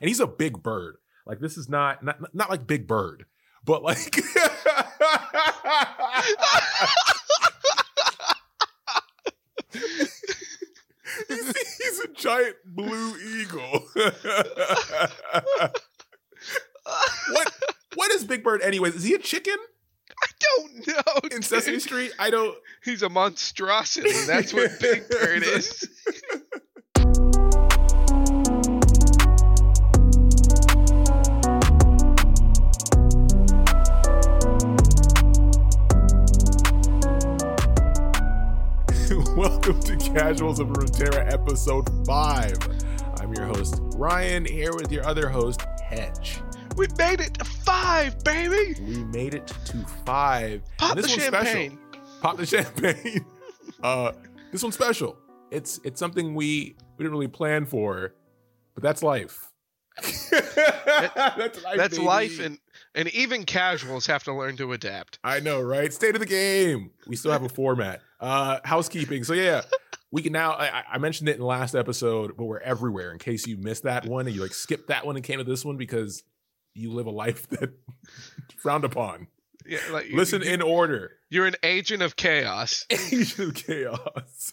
and he's a big bird. Like this is not not not like Big Bird, but like. he's, he's a giant blue eagle. what what is Big Bird anyways? Is he a chicken? I don't know. In Sesame Street? I don't He's a monstrosity. That's what Big Bird is. Welcome to Casuals of Runeterra episode 5. I'm your host, Ryan, here with your other host, Hedge. We made it to five, baby. We made it to five. Pop the champagne. Special. Pop the champagne. uh, this one's special. It's it's something we we didn't really plan for, but that's life. that's life. That's life, and and even casuals have to learn to adapt. I know, right? State of the game. We still have a format. Uh, housekeeping. So yeah, we can now. I, I mentioned it in the last episode, but we're everywhere. In case you missed that one and you like skipped that one and came to this one because you live a life that frowned upon. Yeah, like Listen you, in order. You're an agent of chaos. Agent of chaos.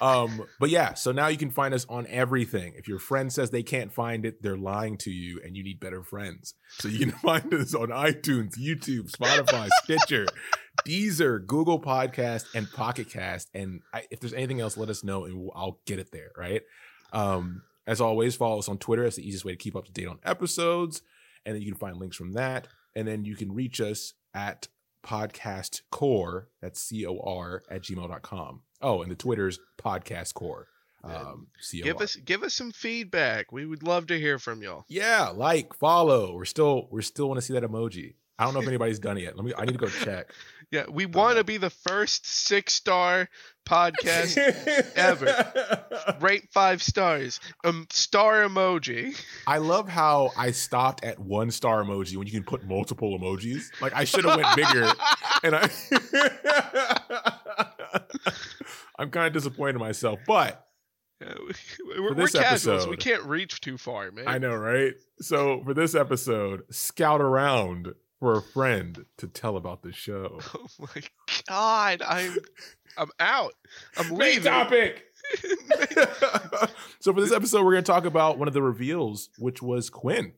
Um, but yeah, so now you can find us on everything. If your friend says they can't find it, they're lying to you, and you need better friends. So you can find us on iTunes, YouTube, Spotify, Stitcher, Deezer, Google Podcast, and Pocket Cast. And I, if there's anything else, let us know, and we'll, I'll get it there. Right. Um, as always, follow us on Twitter. That's the easiest way to keep up to date on episodes, and then you can find links from that. And then you can reach us at podcast core that's c-o-r at gmail.com oh and the twitter's podcast core um C-O-R. Give us give us some feedback. We would love to hear from y'all. yeah like follow we're still we're still want to see that emoji i don't know if anybody's done it yet let me i need to go check Yeah, we want to be the first six star podcast. Ever. Rate five stars. Um, star emoji. i love how i stopped at one star emoji when you can put multiple emojis like i should have went bigger and i i'm kind of disappointed in myself but Yeah, we're, we're this casuals. We can't reach too far, man. I know, right? So for this episode, scout around for a friend to tell about the show. Oh my god, I'm I'm out. I'm leaving. Main topic. so for this episode, we're going to talk about one of the reveals, which was Quinn.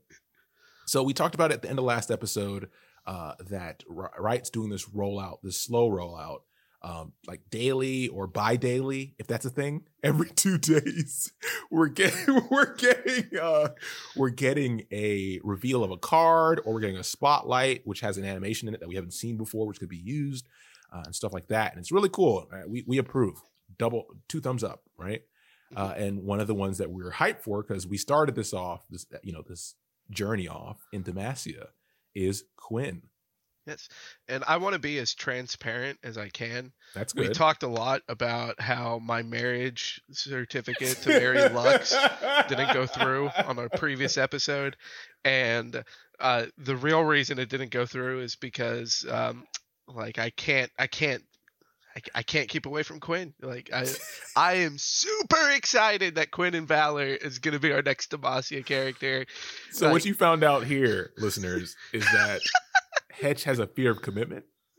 So we talked about it at the end of last episode uh, that Riot's doing this rollout, this slow rollout, um, like daily or bi-daily, if that's a thing. Every two days, we're getting we're getting uh, we're getting a reveal of a card, or we're getting a spotlight, which has an animation in it that we haven't seen before, which could be used, uh, and stuff like that. And it's really cool. Uh, we we approve. Double two thumbs up, right? Uh, and one of the ones that we were hyped for because we started this off, this you know this journey off in Demacia, is Quinn. Yes, and I want to be as transparent as I can. That's good. We talked a lot about how my marriage certificate to marry Lux didn't go through on our previous episode, and uh, the real reason it didn't go through is because, um, like, I can't, I can't. I, I can't keep away from Quinn. Like I, I am super excited that Quinn and Valor is going to be our next Demacia character. So what you found out here, listeners, is that Hedge has a fear of commitment.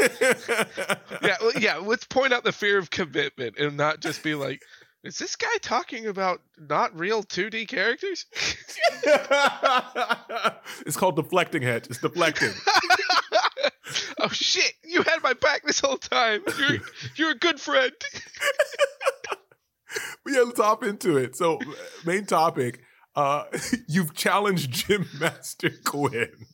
yeah, well, yeah. Let's point out the fear of commitment and not just be like, is this guy talking about not real 2D characters? it's called deflecting Hedge. It's deflecting. oh shit! You had my back this whole time. You're you're a good friend. But yeah, let's hop into it. So, main topic: uh, you've challenged Gym Master Quinn.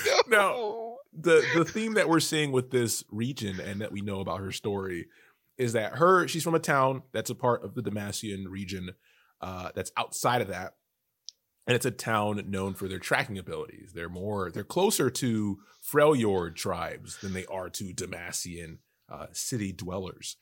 Now, the the theme that we're seeing with this region and that we know about her story is that her she's from a town that's a part of the Demacian region uh, that's outside of that, and it's a town known for their tracking abilities. They're more they're closer to Freljord tribes than they are to Demacian uh, city dwellers.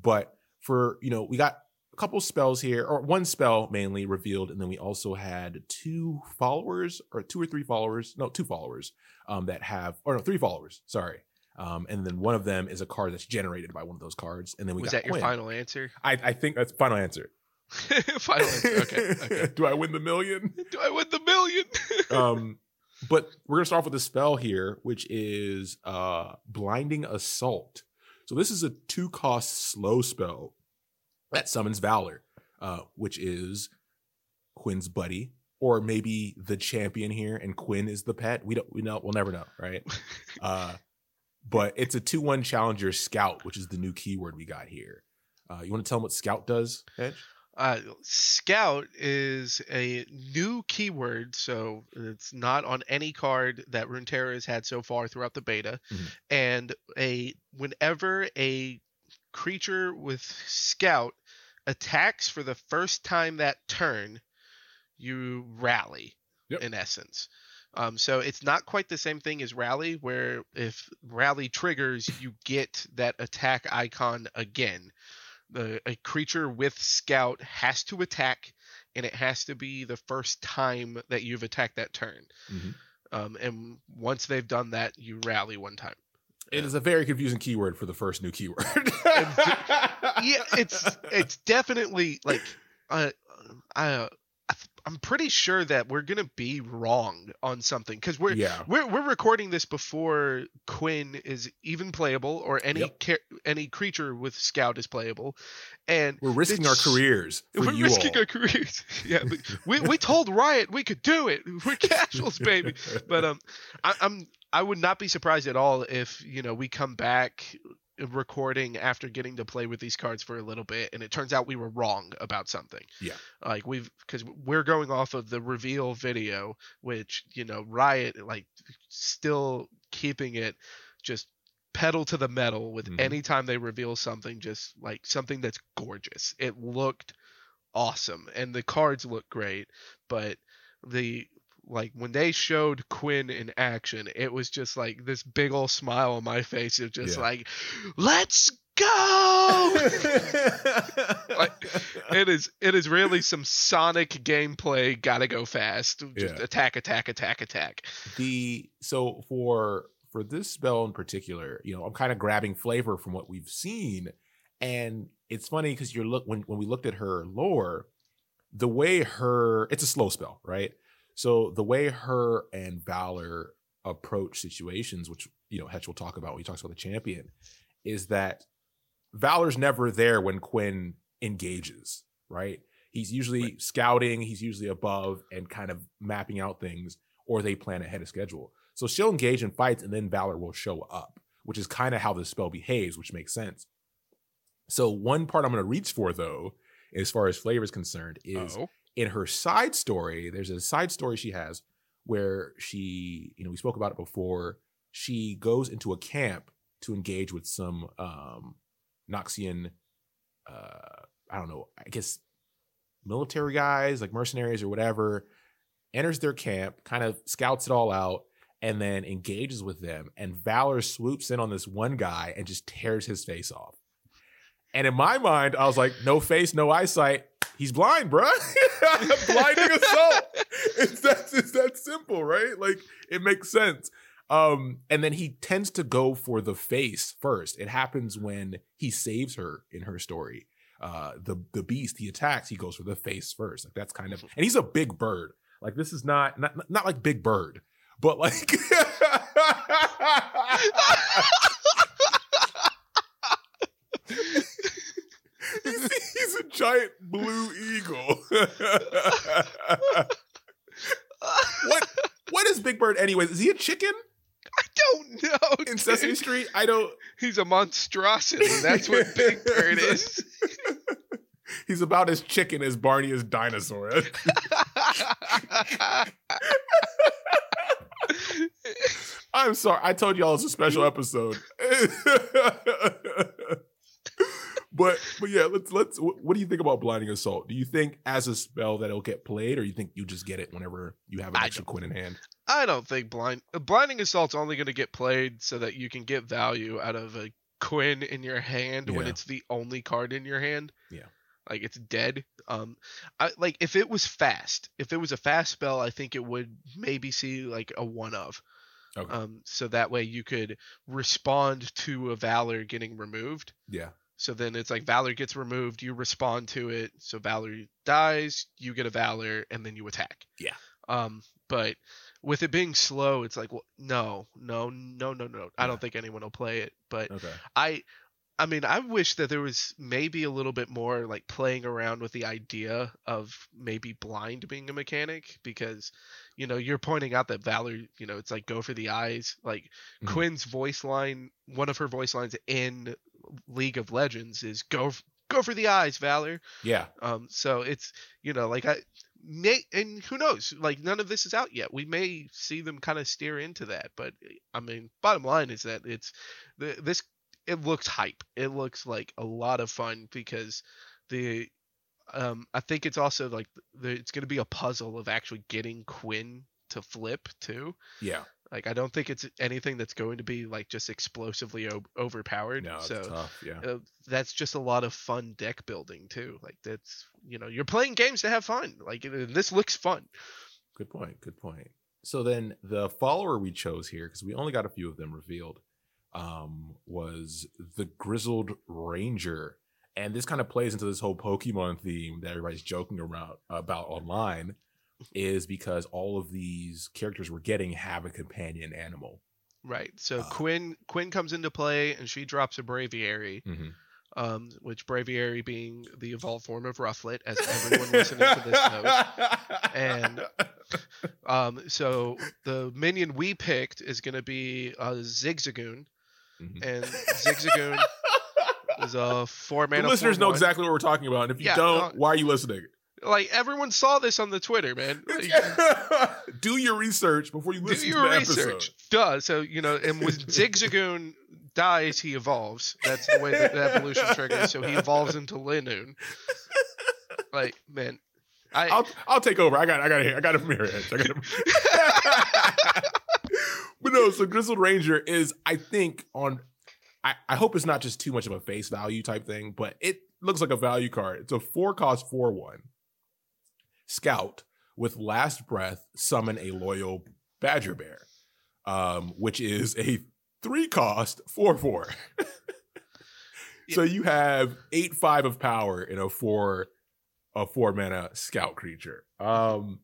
But for you know, we got a couple spells here, or one spell mainly revealed, and then we also had two followers, or two or three followers, no, two followers, um, that have, or no, three followers, sorry. Um, and then one of them is a card that's generated by one of those cards, and then we Was that your final answer? I, I think that's final answer. Final answer. Okay. Okay. Do I win the million? Do I win the million? um, but we're gonna start off with a spell here, which is uh blinding assault. So this is a two cost slow spell that summons Valor, uh, which is Quinn's buddy, or maybe the champion here, and Quinn is the pet. We don't we know we'll never know, right? uh but it's a two one challenger scout, which is the new keyword we got here. Uh, you want to tell them what scout does, Hedge? Uh, scout is a new keyword, so it's not on any card that Runeterra has had so far throughout the beta. Mhm. And a whenever a creature with scout attacks for the first time that turn, you rally. Yep. In essence. Um, so it's not quite the same thing as rally, where if rally triggers, you get that attack icon again the a creature with scout has to attack and it has to be the first time that you've attacked that turn Mhm. um, and once they've done that you rally one time It is a very confusing keyword for the first new keyword. yeah it's it's definitely like uh, uh, i'm pretty sure that we're gonna be wrong on something because we're yeah. We're we're recording this before Quinn is even playable or any Yep. ca- any creature with Scout is playable, and We're risking our careers we're risking all. our careers. Yeah, but we we told Riot we could do it. We're casuals, baby. But um, I, I'm I would not be surprised at all if you know we come back recording after getting to play with these cards for a little bit and it turns out we were wrong about something Yeah. like we've because we're going off of the reveal video which you know riot like still keeping it just pedal to the metal with Mhm. any time they reveal something just like something that's gorgeous it looked awesome and the cards look great but the like when they showed Quinn in action, it was just like this big old smile on my face of just Yeah. like, let's go. it is it is really some Sonic gameplay. Gotta go fast. Just Yeah. attack, attack, attack, attack. the so for for this spell in particular, you know, I'm kind of grabbing flavor from what we've seen, and it's funny because you're look when when we looked at her lore, the way her it's a slow spell, right? So the way her and Valor approach situations, which you know Hedge will talk about when he talks about the champion, is that Valor's never there when Quinn engages, right? He's usually scouting, he's usually above and kind of mapping out things, or they plan ahead of schedule. So she'll engage in fights and then Valor will show up, which is kind of how the spell behaves, which makes sense. So one part I'm going to reach for though, as far as flavor is concerned, is Oh, in her side story, there's a side story she has where she, you know, we spoke about it before. She goes into a camp to engage with some um Noxian uh I don't know, I guess military guys, like mercenaries or whatever, enters their camp, kind of scouts it all out, and then engages with them. And Valor swoops in on this one guy and just tears his face off. And in my mind, I was like, no face, no eyesight. He's blind, bruh. Blinding assault. It's that, it's that simple, right? Like it makes sense. Um, and then he tends to go for the face first. It happens when he saves her in her story. Uh, the the beast he attacks, he goes for the face first. Like that's kind of, and he's a big bird. Like this is not not not like Big Bird, but like. he's, he's a giant blue eagle. what what is Big Bird anyways? Is he a chicken I don't know. in Sesame. Street? I don't He's a monstrosity. That's what Big Bird is. He's about as chicken as Barney is dinosaur. I'm sorry. I told y'all it's a special episode. But but yeah, let's let's what do you think about blinding assault? Do you think as a spell that it'll get played, or you think you just get it whenever you have an I extra. Quinn in hand? I don't think blind blinding assault's only going to get played so that you can get value out of a Quinn in your hand when it's the only card in your hand. Yeah. Like it's dead. Um I like if it was fast, if it was a fast spell, I think it would maybe see like a one of. Okay. Um so that way you could respond to a valor getting removed. yeah. So then it's like Valor gets removed, you respond to it. So Valor dies, you get a Valor, and then you attack. Yeah. Um, but with it being slow, it's like, well, no, no, no, no, no. I don't think anyone will play it. But Okay. I, I mean, I wish that there was maybe a little bit more like playing around with the idea of maybe blind being a mechanic because, you know, you're pointing out that Valor, you know, it's like go for the eyes. Like Mhm. Quinn's voice line, one of her voice lines in League of Legends is go go for the eyes, Valor. Yeah. Um, so it's you know like I may and who knows like none of this is out yet. We may see them kind of steer into that, but I mean, bottom line is that it's the this it looks hype. It looks like a lot of fun because the um I think it's also like the, it's going to be a puzzle of actually getting Quinn to flip too. Yeah. Like I don't think it's anything that's going to be like just explosively o- overpowered. No, it's so tough. Yeah. uh, that's just a lot of fun deck building too. Like that's you know you're playing games to have fun. Like this looks fun. Good point. Good point. So then the follower we chose here, because we only got a few of them revealed, um, was the Grizzled Ranger. And this kind of plays into this whole Pokemon theme that everybody's joking around about online, is because all of these characters we're getting have a companion animal. Right. So Uh, Quinn Quinn comes into play and she drops a Braviary, Mm-hmm. um, which Braviary being the evolved form of Rufflet, as everyone listening to this knows. And- Um, so the minion we picked is going to be a Zigzagoon, Mhm. and Zigzagoon is a four the mana. listeners know 4/1. exactly what we're talking about. And if you Yeah, don't, uh, why are you listening? Like everyone saw this on the Twitter, man. Like, Do your research before you listen do to your the research. episode. Duh. So you know, and when Zigzagoon dies, he evolves. That's the way that the evolution triggers. So he evolves into Linoone. Like man, I I'll I'll take over. I got I got it here. I got it from here. I got a... but no, so Grizzled Ranger is I think on I, I hope it's not just too much of a face value type thing, but it looks like a value card. It's a four cost four one. Scout with last breath summon a loyal badger bear. Um, which is a three cost four four. so you have eight five of power in a four a four mana scout creature. Um,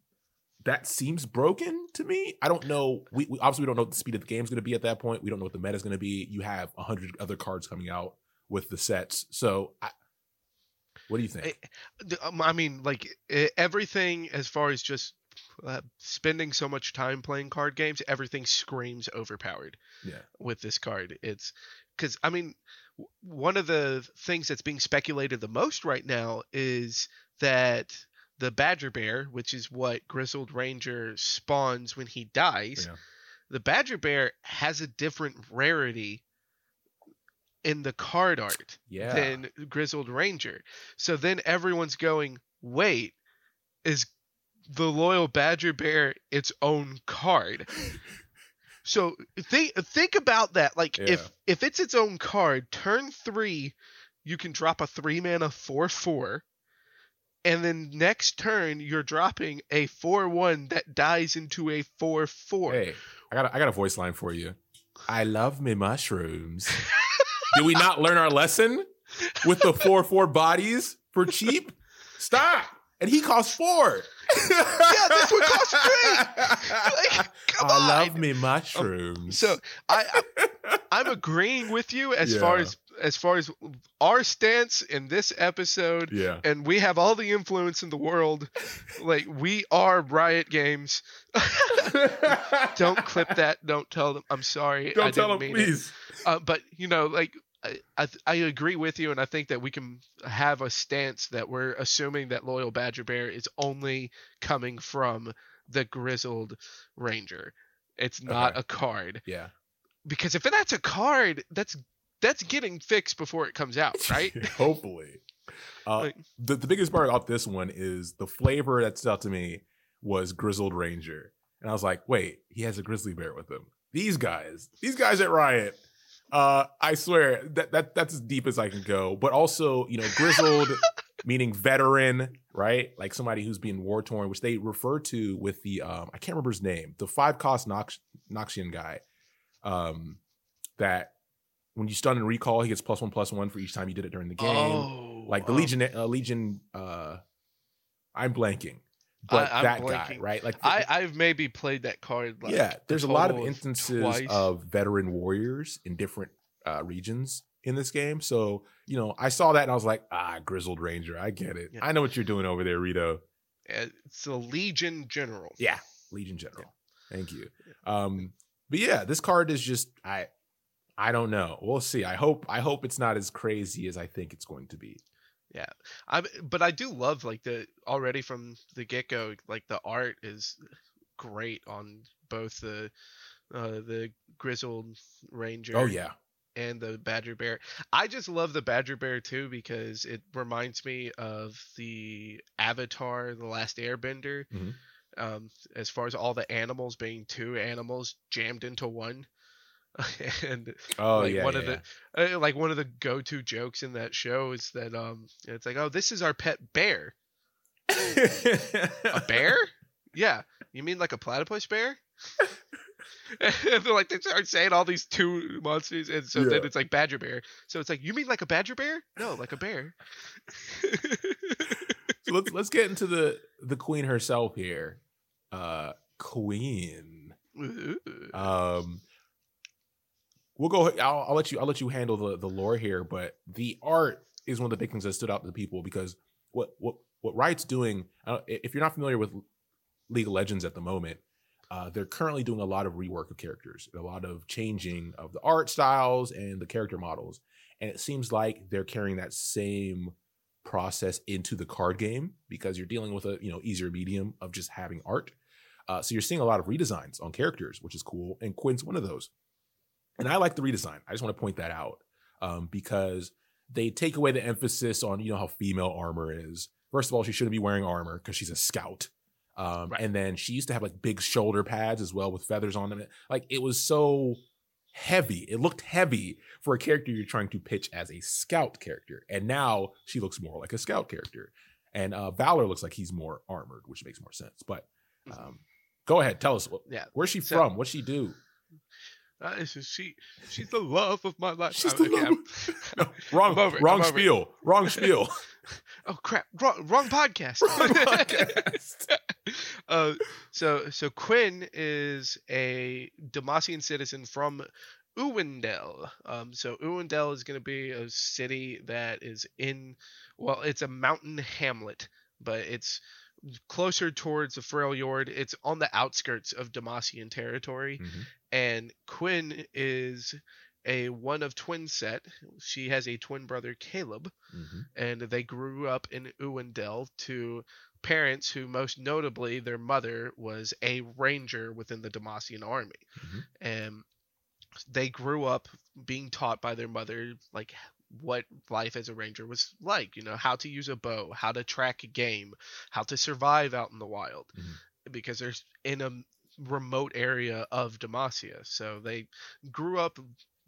that seems broken to me. I don't know. We, we obviously we don't know what the speed of the game is going to be at that point. We don't know what the meta is going to be. You have a hundred other cards coming out with the sets. So, I, what do you think? The- um, I mean, like everything as far as just uh, spending so much time playing card games, everything screams overpowered yeah, with this card. It's because I mean, one of the things that's being speculated the most right now is that the Badger Bear, which is what Grizzled Ranger spawns when he dies, Yeah. the Badger Bear has a different rarity in the card art yeah. than Grizzled Ranger. So then everyone's going, wait, is the Loyal Badger Bear its own card? so think think about that. Like Yeah. if if it's its own card, turn three, you can drop a three mana four four. And then next turn, you're dropping a four one that dies into a four four. Hey, I got a, I got a voice line for you. I love me mushrooms. Did we not learn our lesson with the four four bodies for cheap? Stop. And he costs four. Yeah, this would cost three. Like, come I on. love me oh, mushrooms. So I, I I'm agreeing with you as far as as far as our stance in this episode, yeah. and we have all the influence in the world. Like we are Riot Games. Don't clip that. Don't tell them. I'm sorry. Don't I tell mean please. Uh, but you know, like I, I I agree with you, and I think that we can have a stance that we're assuming that Loyal Badger Bear is only coming from the Grizzled Ranger. It's not Okay. a card Yeah. because if that's a card, that's that's getting fixed before it comes out, right? Hopefully. Uh, Like- the, the biggest part about this one is the flavor that stood out to me was Grizzled Ranger. And I was like, wait, he has a grizzly bear with him. These guys, these guys at Riot, uh, I swear that, that that's as deep as I can go. But also, you know, grizzled meaning veteran, right? Like somebody who's being war torn, which they refer to with the um, I can't remember his name, the five cost Nox- Noxian guy. Um, that when you stun and recall, he gets plus one plus one for each time you did it during the game. Oh, like the um, Legion, uh, Legion. uh I'm blanking, but I- that guy, right? Like I I've maybe played that card. Like yeah, there's a lot of instances twice. of veteran warriors in different uh, regions in this game. So you know, I saw that and I was like, ah, grizzled ranger, I get it. Yeah. I know what you're doing over there, Rito. It's a Legion General. Yeah, Legion General. Thank you. Um, but yeah, this card is just I, I don't know. We'll see. I hope I hope it's not as crazy as I think it's going to be. Yeah. I but I do love like the already from the get go like the art is great on both the uh the grizzled ranger Oh yeah, and the badger bear. I just love the badger bear too because it reminds me of the Avatar: The Last Airbender. Mhm. Um, as far as all the animals being two animals jammed into one, and oh like yeah. one yeah, of the uh, like one of the go-to jokes in that show is that um it's like oh this is our pet bear a bear yeah you mean like a platypus bear and they're like they start saying all these two monsters and so then it's like badger bear so it's like you mean like a badger bear no like a bear so let's let's get into the the queen herself here. Uh, queen. Ooh. Um, we'll go. I'll, I'll let you. I'll let you handle the the lore here. But the art is one of the big things that stood out to people because what what what Riot's doing. If you're not familiar with League of Legends at the moment, uh, they're currently doing a lot of rework of characters, a lot of changing of the art styles and the character models. And it seems like they're carrying that same process into the card game because you're dealing with a you know easier medium of just having art. Uh, so you're seeing a lot of redesigns on characters, which is cool. And Quinn's one of those. And I like the redesign. I just want to point that out um, because they take away the emphasis on you know how female armor is. First of all, she shouldn't be wearing armor because she's a scout. Um, Right. And then she used to have like big shoulder pads as well with feathers on them. Like it was so heavy. It looked heavy for a character you're trying to pitch as a scout character. And now she looks more like a scout character. And uh, Valor looks like he's more armored, which makes more sense. But um, go ahead, tell us what, yeah where's she So- from? What's she do? Uh, so she she's the love of my life She's Uh, the okay, love No, wrong, over wrong over it. spiel, wrong spiel. oh crap wrong, wrong podcast Wrong podcast. uh, so so Quinn is a Demacian citizen from Uwendale. Um, so Uwendale is going to be a city that is in, well, it's a mountain hamlet, but it's closer towards the Freljord. It's on the outskirts of Demacian territory, Mhm. and Quinn is a one of twin set. She has a twin brother Caleb Mhm. and they grew up in Uwendale to parents who most notably their mother was a ranger within the Demacian army Mhm. and they grew up being taught by their mother like what life as a ranger was like you know how to use a bow how to track a game how to survive out in the wild Mhm. because they're in a remote area of Demacia so they grew up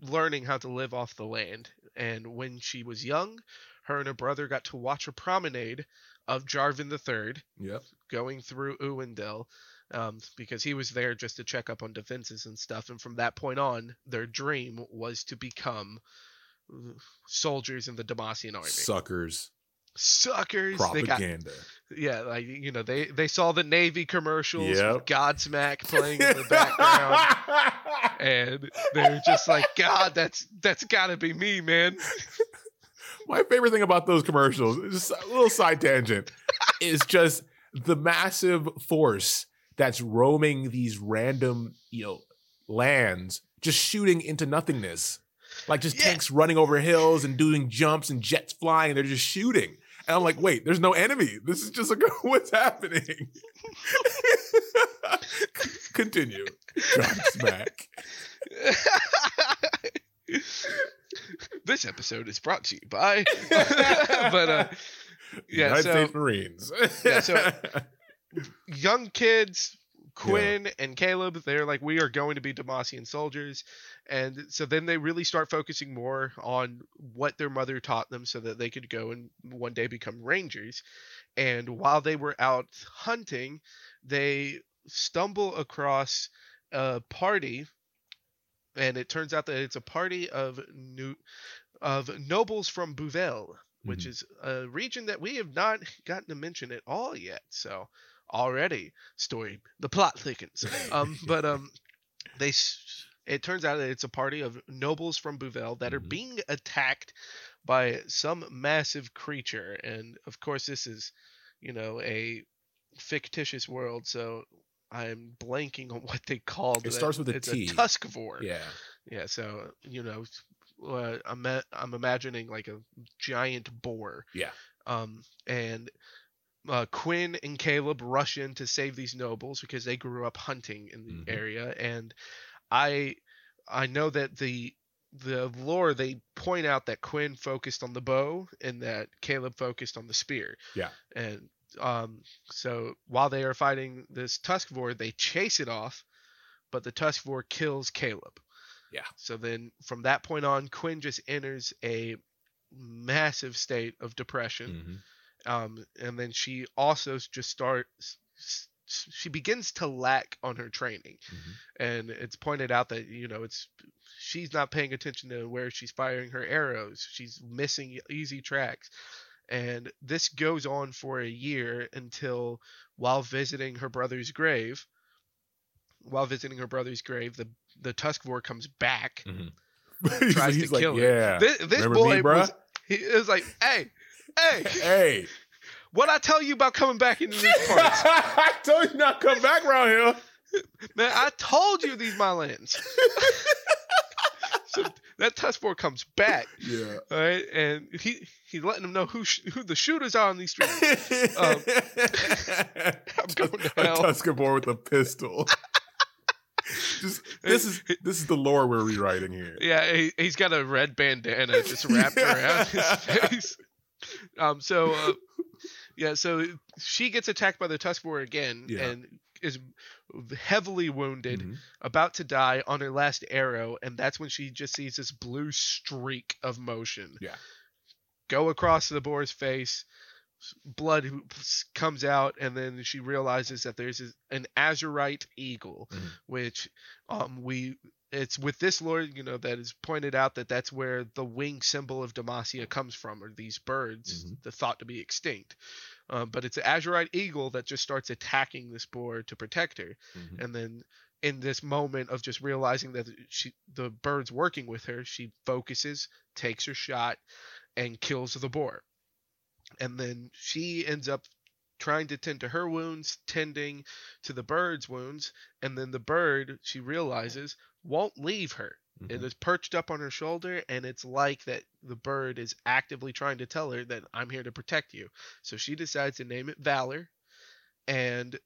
learning how to live off the land and when she was young her and her brother got to watch a promenade of Jarvan III Yep. going through Uwendale um, because he was there just to check up on defenses and stuff. And from that point on, their dream was to become soldiers in the Demacian army. Suckers. Suckers! They got Propaganda. yeah, like you know, they they saw the Navy commercials Yep. with Godsmack playing in the background. And they're just like, God, that's that's gotta be me, man. My favorite thing about those commercials, just a little side tangent, is just the massive force that's roaming these random, you know, lands, just shooting into nothingness. Like just Yeah. tanks running over hills and doing jumps and jets flying, and they're just shooting. And I'm like, wait, there's no enemy. This is just like, what's happening? Continue. John Smack. this episode is brought to you by but uh yeah United so States Marines. Yeah, so- young kids quinn and caleb they're like we are going to be demacian soldiers and so then they really start focusing more on what their mother taught them so that they could go and one day become rangers and while they were out hunting they stumble across a party and it turns out that it's a party of new of nobles from Bouvel, which Mhm. is a region that we have not gotten to mention at all yet. So already story the plot thickens. Um, but um, they it turns out that it's a party of nobles from Bouvel that are Mhm. being attacked by some massive creature, and of course this is, you know, a fictitious world, so I'm blanking on what they called It that. starts with a it's T. a Tuskivore. Yeah. Yeah, so you know, uh, I'm I'm imagining like a giant boar. Yeah. Um, and uh, Quinn and Caleb rush in to save these nobles because they grew up hunting in the Mhm. area, and I I know that the the lore they point out that Quinn focused on the bow and that Caleb focused on the spear. Yeah. And um, so while they are fighting this Tuskivore, they chase it off, but the Tuskivore kills Caleb. Yeah. So then from that point on, Quinn just enters a massive state of depression. Um, and then she also just starts, she begins to lack on her training. Mhm. And it's pointed out that, you know, it's, she's not paying attention to where she's firing her arrows. She's missing easy tracks. And this goes on for a year until while visiting her brother's grave, while visiting her brother's grave, the the Tuskvore comes back, he's tries to like, kill her. yeah. This, this boy me, was he was like, hey, hey, Hey. what I tell you about coming back into these parts? I told you not to come back around here. Man, I told you these my lands. so that Tuskvore comes back, Yeah. all right, and he he's letting them know who sh- who the shooters are on these streets. Um, I'm going to a hell. Tuscarora with a pistol. Just this is this is the lore we're rewriting here. Yeah, he, he's got a red bandana just wrapped around his face. Um, so uh, yeah, so she gets attacked by the Tuskvore again Yeah. and is heavily wounded, Mhm. about to die on her last arrow, and that's when she just sees this blue streak of motion. Yeah. Go across the boar's face. Blood comes out, and then she realizes that there's an azurite eagle, Mhm. which um we it's with this lore, you know, that is pointed out that that's where the wing symbol of Demacia comes from, or these birds, Mhm. the thought to be extinct. Um, but it's an azurite eagle that just starts attacking this boar to protect her Mhm. and then in this moment of just realizing that she the bird's working with her she focuses takes her shot and kills the boar and then she ends up trying to tend to her wounds tending to the bird's wounds and then the bird she realizes won't leave her it Mhm. is perched up on her shoulder and it's like that the bird is actively trying to tell her that i'm here to protect you so she decides to name it valor and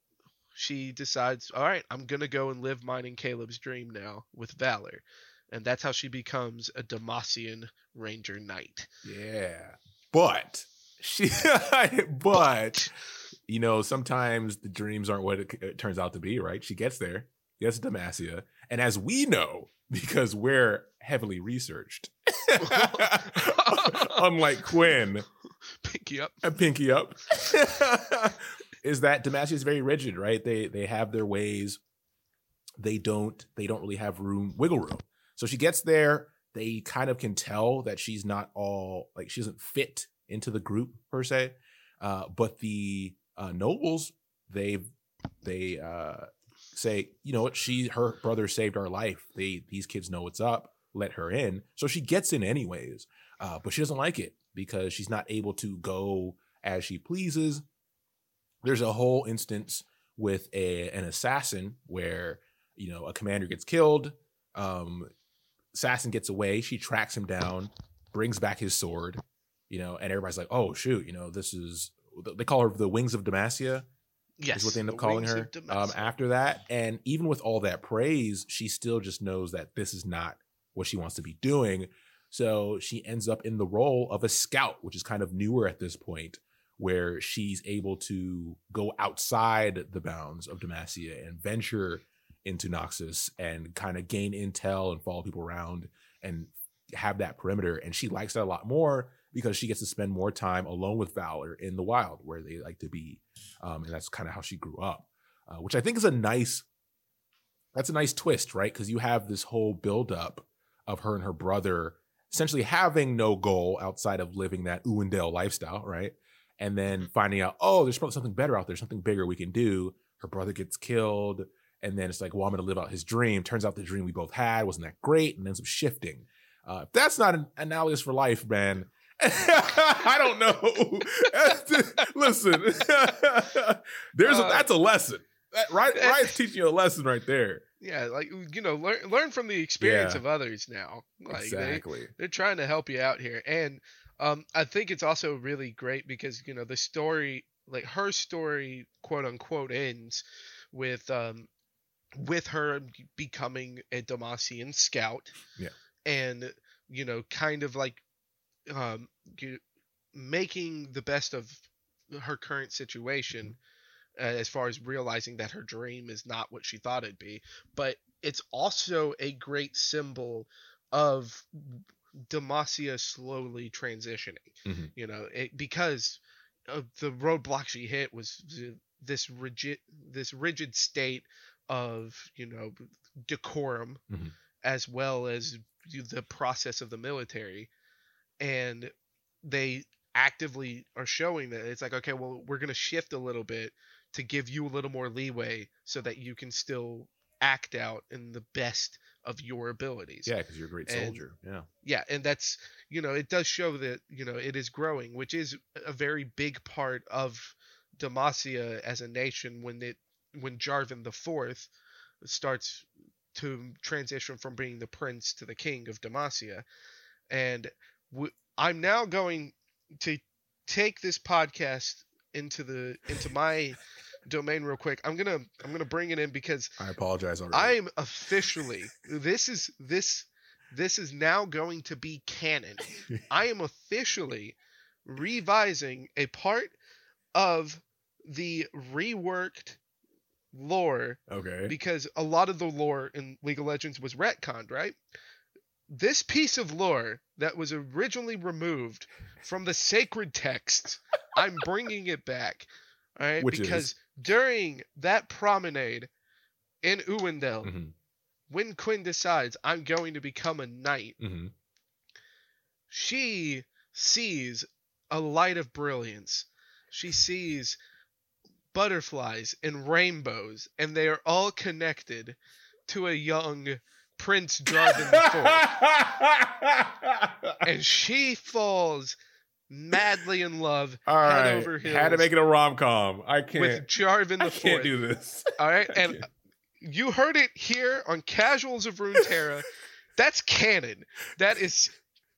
she decides all right i'm gonna go and live mine and caleb's dream now with valor and that's how she becomes a Demacian ranger knight Yeah. But she but you know, sometimes the dreams aren't what it, it turns out to be, right? She gets there, gets to Demacia, and as we know, because we're heavily researched, unlike Quinn pinky up and Pinky Up, is that Demacia is very rigid, right? They they have their ways. They don't they don't really have room wiggle room. So she gets there. They kind of can tell that she's not all like she doesn't fit into the group per se. Uh, but the uh, nobles they they uh, say you know what she her brother saved our life. They these kids know what's up. Let her in. So she gets in anyways. Uh, but she doesn't like it because she's not able to go as she pleases. There's a whole instance with a an assassin where you know a commander gets killed. Um, assassin gets away. She tracks him down, brings back his sword. You know, and everybody's like, "Oh shoot!" You know, this is they call her the Wings of Demacia yes is what they end up the calling her um, after that. And even with all that praise, she still just knows that this is not what she wants to be doing. So she ends up in the role of a scout, which is kind of newer at this point, where she's able to go outside the bounds of Demacia and venture into Noxus and kind of gain intel and follow people around and have that perimeter. And she likes that a lot more because she gets to spend more time alone with Valor in the wild where they like to be. Um, and that's kind of how she grew up, uh, which I think is a nice, that's a nice twist, right? Because you have this whole buildup of her and her brother essentially having no goal outside of living that Uwendale lifestyle, right? And then finding out, oh, there's probably something better out there, something bigger we can do. Her brother gets killed. And then it's like, well, I'm going to live out his dream. Turns out the dream we both had wasn't that great and ends up shifting. Uh, if that's not an analogous for life, man, I don't know. Listen, there's a, Uh, that's a lesson. That, right, Ryan's teaching you a lesson right there. Yeah, like you know, learn learn from the experience Yeah. of others now. Like exactly. they're trying to help you out here and um i think it's also really great because you know the story like her story quote unquote ends with um with her becoming a Demacian scout Yeah. and you know kind of like um making the best of her current situation uh, as far as realizing that her dream is not what she thought it'd be but it's also a great symbol of Demacia slowly transitioning. Mhm. You know, it, because of the roadblock she hit was this rigid, this rigid state of you know decorum, Mhm. as well as the process of the military, and they actively are showing that it's like okay, well, we're gonna shift a little bit to give you a little more leeway so that you can still act out in the best of your abilities Yeah, because you're a great And- soldier. Yeah. yeah and that's you know it does show that you know it is growing which is a very big part of demacia as a nation when it when jarvan the fourth starts to transition from being the prince to the king of demacia and w- i'm now going to take this podcast into the into my domain real quick i'm gonna i'm gonna bring it in because I apologize already. I'm officially this is this this is now going to be canon. I am officially revising a part of the reworked lore okay. because a lot of the lore in League of Legends was retconned, right? This piece of lore that was originally removed from the sacred texts, I'm bringing it back. All right, Which is? because during that promenade in Uwendale, Mhm, when Quinn decides I'm going to become a knight, mhm. she sees a light of brilliance. She sees butterflies and rainbows, and they are all connected to a young Prince Jarvan IV. and she falls madly in love All head right. over Had to heels make it a rom com. I can't. with Jarvan I the can't do this. All right, I and can't. you heard it here on Casuals of Runeterra. That's canon. That is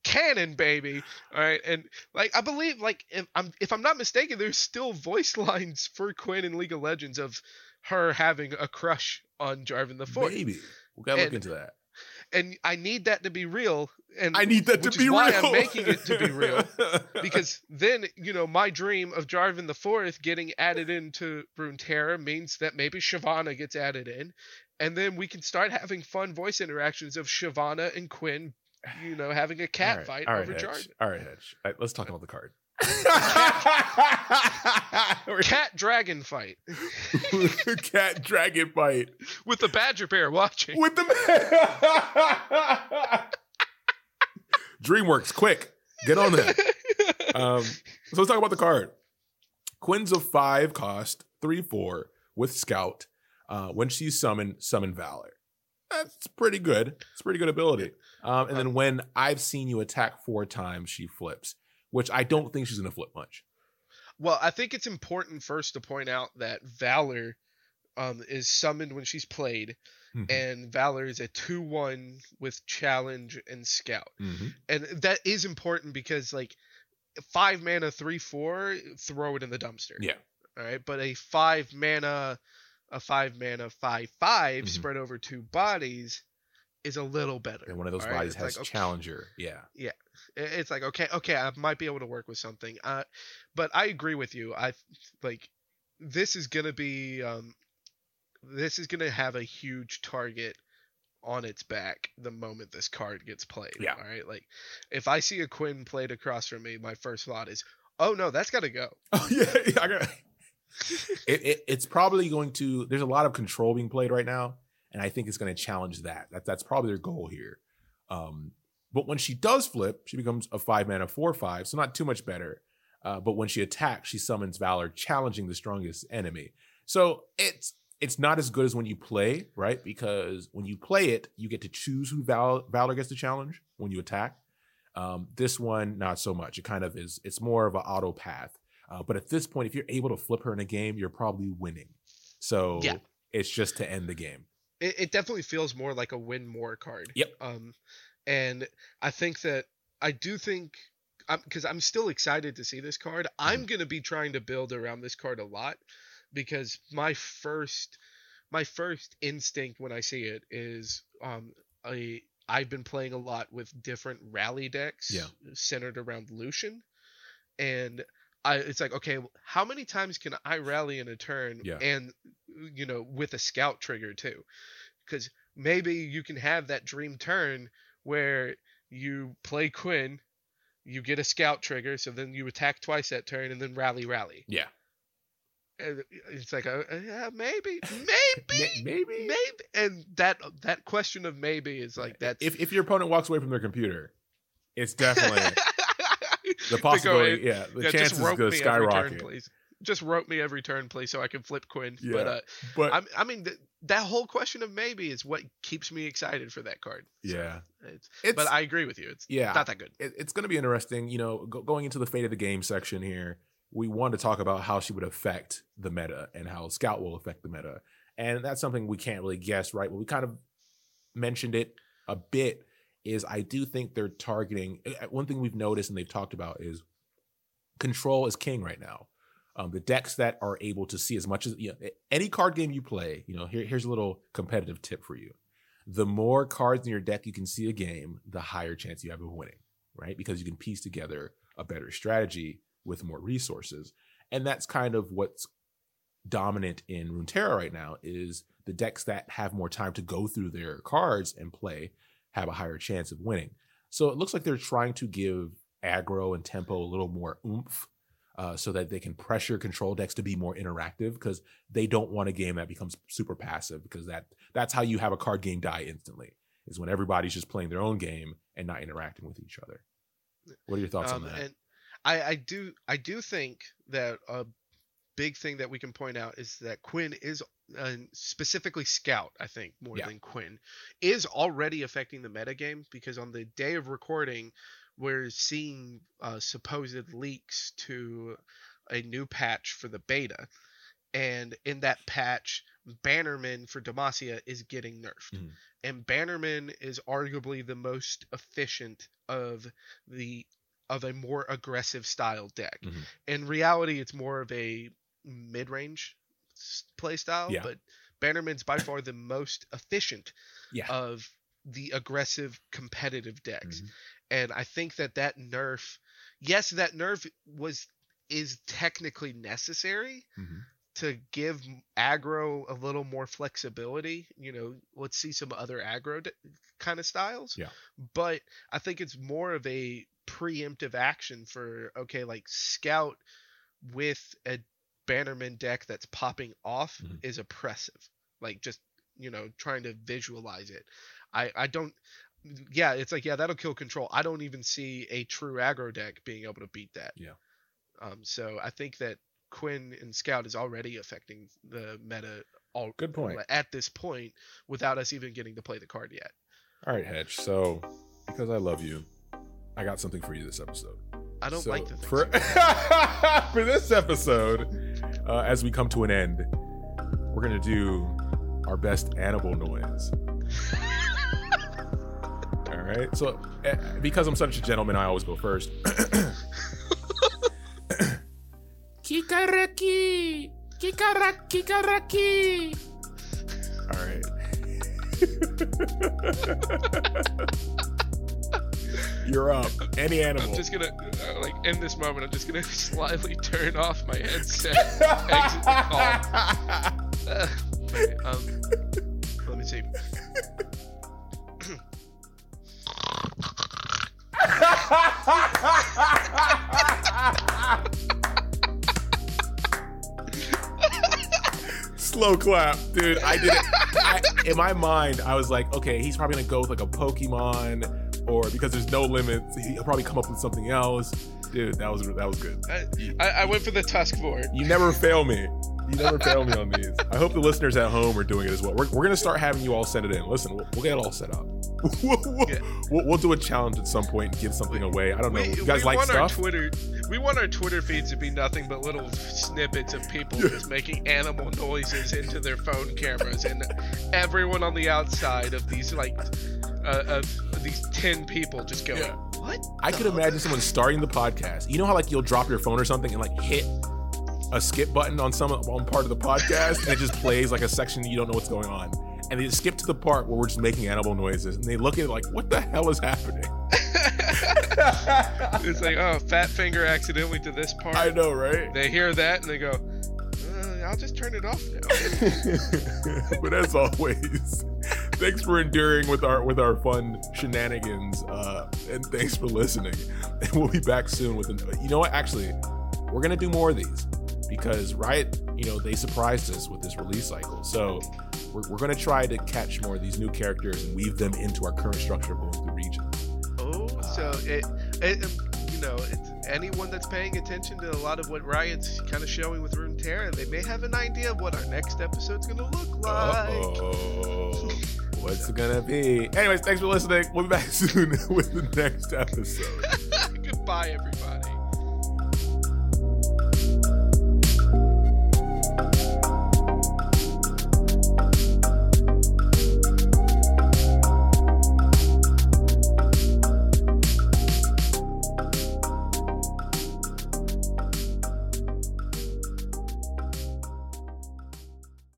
canon, baby. All right, and like I believe, like if I'm if I'm not mistaken, there's still voice lines for Quinn in League of Legends of her having a crush on Jarvan the Fourth, Maybe. We gotta look into that. and I need that to be real. And I need that to be is real. why I'm making it to be real. because then you know my dream of Jarvan the Fourth getting added into Runeterra means that maybe Shyvana gets added in, and then we can start having fun voice interactions of Shyvana and Quinn, you know, having a cat right, fight right, over Hedge. Jarvan. All right, Hedge. All right, let's talk about the card. Cat dragon fight Cat dragon fight with the badger bear watching. with the DreamWorks, quick, get on that. Um, so let's talk about the card. Quinn's of five cost three four with Scout. Uh, when she's summoned, summon Valor. That's pretty good. It's pretty good ability. Um, and then when I've seen you attack four times, she flips, which I don't think she's gonna flip much. Well, I think it's important first to point out that Valor um, is summoned when she's played, Mhm. and Valor is a 2 1 with challenge and scout. Mhm. And that is important because, like, five mana, 3 4, throw it in the dumpster. Yeah. All right. But a five mana, a five mana, 5 5 Mhm. spread over two bodies is a little better. And one of those right? bodies It's has like, okay, Challenger. Yeah. it- it's like okay okay i might be able to work with something uh but i agree with you i like this is gonna be um this is gonna have a huge target on its back the moment this card gets played Yeah. all right like if i see a quinn played across from me my first thought is oh no that's gotta go Oh yeah, yeah I got. it, it, it's probably going to. There's a lot of control being played right now, and I think it's going to challenge that. That that's probably their goal here. Um, but when she does flip, she becomes a five mana four five, so not too much better. Uh, but when she attacks, she summons Valor, challenging the strongest enemy. So it's it's not as good as when you play, right? Because when you play it, you get to choose who Val- Valor gets to challenge when you attack. Um, this one, not so much. It kind of is. It's more of an auto path. Uh, but at this point, if you're able to flip her in a game, you're probably winning. So Yeah. it's just to end the game. It, it definitely feels more like a win more card. Yep. Um, and I think that I do think because I'm, still excited to see this card. I'm gonna be trying to build around this card a lot because my first my first instinct when I see it is um a I've been playing a lot with different rally decks Yeah. centered around Lucian, and I it's like okay, how many times can I rally in a turn Yeah. and you know with a scout trigger too, because maybe you can have that dream turn where you play Quinn, you get a scout trigger, so then you attack twice that turn and then rally rally. Yeah. And it's like uh, yeah, maybe, maybe, maybe. maybe, and that that question of maybe is like that. If if your opponent walks away from their computer, it's definitely the To go possibility. in, yeah, the yeah, chances just is rope going me to every turn, skyrocket. please. Just rope me every turn, please, so I can flip Quinn. Yeah. But uh, But I, I mean, th- that whole question of maybe is what keeps me excited for that card. So, yeah, it's, it's but I agree with you. It's yeah. not that good. it, it's going to be interesting. You know, go, going into the fate of the game section here, we want to talk about how she would affect the meta and how Scout will affect the meta, and that's something we can't really guess, right? But we kind of mentioned it a bit. Is I do think they're targeting uh, one thing we've noticed and they've talked about is control is king right now. Um, the decks that are able to see as much as you know, any card game you play, you know, here, here's a little competitive tip for you. The more cards in your deck you can see a game, the higher chance you have of winning, right? Because you can piece together a better strategy with more resources. And that's kind of what's dominant in Runeterra right now is the decks that have more time to go through their cards and play have a higher chance of winning. So it looks like they're trying to give aggro and tempo a little more oomph uh, so that they can pressure control decks to be more interactive because they don't want a game that becomes super passive because that that's how you have a card game die instantly is when everybody's just playing their own game and not interacting with each other. What are your thoughts Um, on that? and I, I do I do think that a big thing that we can point out is that Quinn is uh, specifically Scout. I think more Yeah. than Quinn is already affecting the metagame because on the day of recording, we're seeing uh, supposed leaks to a new patch for the beta, and in that patch, Bannerman for Demacia is getting nerfed. Mhm. And Bannerman is arguably the most efficient of the of a more aggressive style deck. Mhm. In reality, it's more of a mid-range s- play style, Yeah. but Bannerman's by far the most efficient yeah. of the aggressive competitive decks. Mhm. And I think that that nerf, yes, that nerf was is technically necessary Mhm. to give aggro a little more flexibility. You know, let's see some other aggro d- kind of styles. Yeah. But I think it's more of a preemptive action for okay, like scout with a Bannerman deck that's popping off Mhm. is oppressive. Like just you know trying to visualize it. I I don't. Yeah, it's like yeah that'll kill control. I don't even see a true aggro deck being able to beat that. Yeah. Um. So I think that Quinn and Scout is already affecting the meta all Good point. at this point without us even getting to play the card yet. All right, Hedge. So, because I love you, I got something for you this episode. I don't So, like the for for this episode. Uh, as we come to an end, we're gonna do our best animal noise. All right. So, eh, because I'm such a gentleman, I always go first. Kikaraki, kikaraki, kikaraki. All right. You're up. Any animal. I'm just gonna uh, like in this moment. I'm just gonna slightly turn off my headset. Exit the call. Uh, okay, um, let me see. slow clap, dude. I did it. I, in my mind, I was like, okay, he's probably gonna go with like a Pokemon, or because there's no limits, he'll probably come up with something else. Dude, that was that was good. I, I, I went for the Tuskboard. You never fail me. You never fail me on these. I hope the listeners at home are doing it as well. We're, we're gonna start having you all send it in. Listen, we'll, we'll get it all set up. we'll, we'll, Yeah. we'll, do a challenge at some point and give something away. I don't know. We, You guys we like want our stuff? Twitter. We want our Twitter feeds to be nothing but little snippets of people just making animal noises into their phone cameras, and everyone on the outside of these like uh, of these ten people just going, Yeah. "What?" I could imagine someone starting the podcast. You know how like you'll drop your phone or something and like hit a skip button on some on part of the podcast and it just plays like a section you don't know what's going on. And they just skip to the part where we're just making animal noises and they look at it like, what the hell is happening? It's like, oh, Fat Finger accidentally to this part. I know, right? They hear that and they go, uh, "I'll just turn it off now." but as always, thanks for enduring with our with our fun shenanigans, uh, and thanks for listening. And we'll be back soon with an. You know what? Actually, we're gonna do more of these because Riot, you know, they surprised us with this release cycle. So we're, we're gonna try to catch more of these new characters and weave them into our current structure of going through regions. Oh, so it, it um, you know, it's anyone that's paying attention to a lot of what Riot's kind of showing with Runeterra, they may have an idea of what our next episode's gonna look like. What's it gonna be? Anyways, thanks for listening. We'll be back soon with the next episode. Goodbye, everybody.